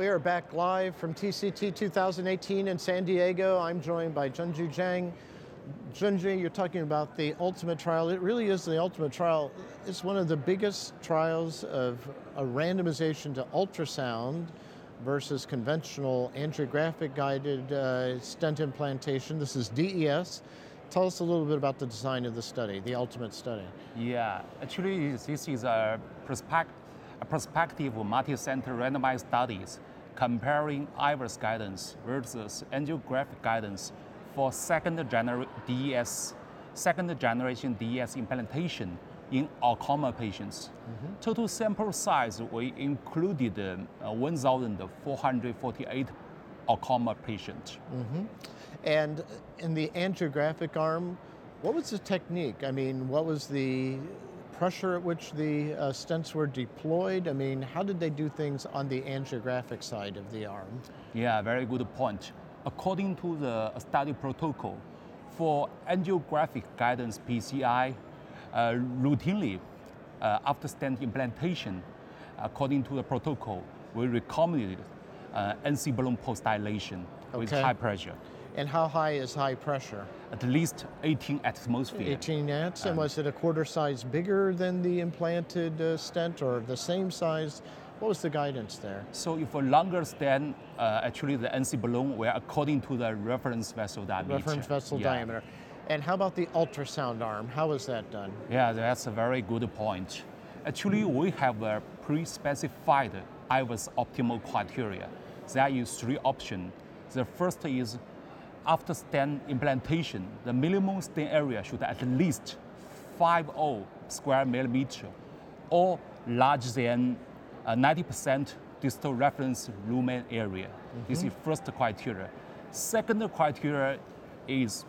We are back live from TCT 2018 in San Diego. I'm joined by Junjie Zhang. Junjie, you're talking about the ultimate trial. It really is the ultimate trial. It's one of the biggest trials of a randomization to ultrasound versus conventional angiographic guided uh, stent implantation. This is DES. Tell us a little bit about the design of the study, the ultimate study. Yeah, actually, this is a, a prospective multi-center randomized studies comparing IVUS guidance versus angiographic guidance for second gener- DES, second generation DES implantation in all-comer patients. Total sample size we included uh, 1,448 all-comer patients. And in the angiographic arm, what was the technique? I mean, what was the pressure at which the uh, stents were deployed? I mean, how did they do things on the angiographic side of the arm? Yeah, very good point. According to the study protocol, for angiographic guidance PCI, uh, routinely uh, after stent implantation, according to the protocol, we recommended uh, NC balloon post dilation with high pressure, And how high is high pressure? at least 18 atmosphere. 18 nats. And was it a quarter size bigger than the implanted uh, stent or the same size? What was the guidance there? So if a longer stent, uh, actually the NC balloon were according to the reference vessel diameter. Reference vessel Yeah. diameter. And how about the ultrasound arm? How was that done? Yeah, that's a very good point. Actually, we have a pre-specified IVUS optimal criteria. There is three options. The first is after stent implantation, the minimum stent area should at least 50 square millimeter or larger than uh, 90% distal reference lumen area. This is first criteria. Second criteria is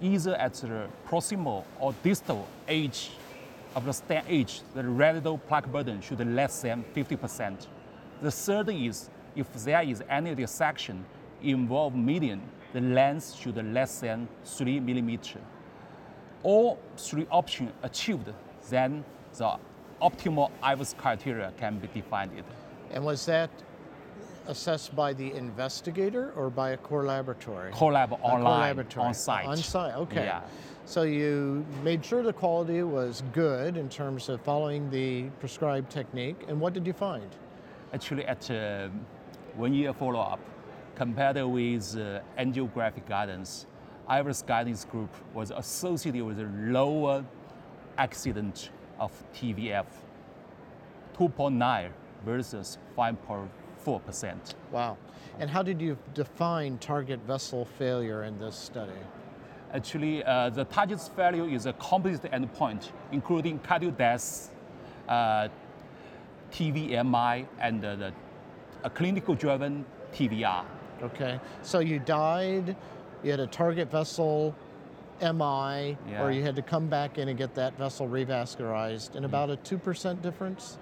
either at the proximal or distal edge of the stent edge, the radial plaque burden should be less than 50%. The third is if there is any dissection involve median, the length should be less than 3 millimeter. All three options achieved, then the optimal IVUS criteria can be defined. And was that assessed by the investigator or by a core laboratory? Core online, laboratory. on site. On site, okay. Yeah. So you made sure the quality was good in terms of following the prescribed technique. And what did you find? Actually, at uh, one year follow up, compared with uh, angiographic guidance, IVUS guidance group was associated with a lower accident of TVF, 2.9 versus 5.4%. Wow. And how did you define target vessel failure in this study? Actually, uh, the target failure is a composite endpoint, including cardio death, uh, TVMI, and uh, the a clinical driven TVR. Okay. So you died, you had a target vessel MI, Yeah. or you had to come back in and get that vessel revascularized, and about a 2% difference?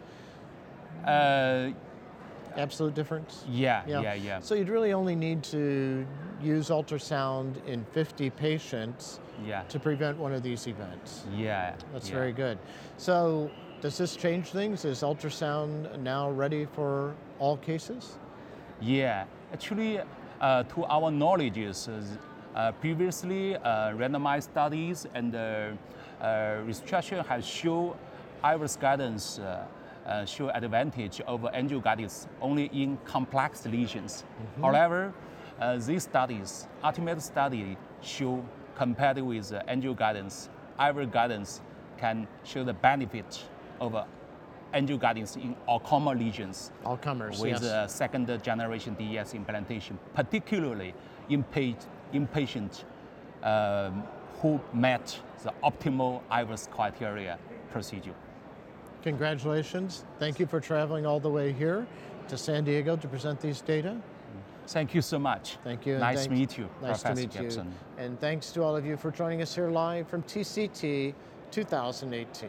Uh, Absolute difference? yeah, yeah, yeah. So you'd really only need to use ultrasound in 50 patients Yeah, to prevent one of these events. yeah. That's yeah. very good. So does this change things? Is ultrasound now ready for all cases? Yeah, actually, uh, to our knowledge, uh, previously uh, randomized studies and uh, uh, restriction has shown IVUS guidance uh, uh, show advantage over angio guidance only in complex lesions. However, uh, these studies, ultimate study, show compared with angio guidance, IVUS guidance can show the benefit over angio guidance in all common lesions All comers, with yes. uh, second generation DES implantation, particularly in, pa- in patients um, who met the optimal IVUS criteria procedure. Congratulations. Thank you for traveling all the way here to San Diego to present these data. Thank you so much. Thank you. Nice to meet you, Nice Professor to meet Jackson. you. And thanks to all of you for joining us here live from TCT 2018.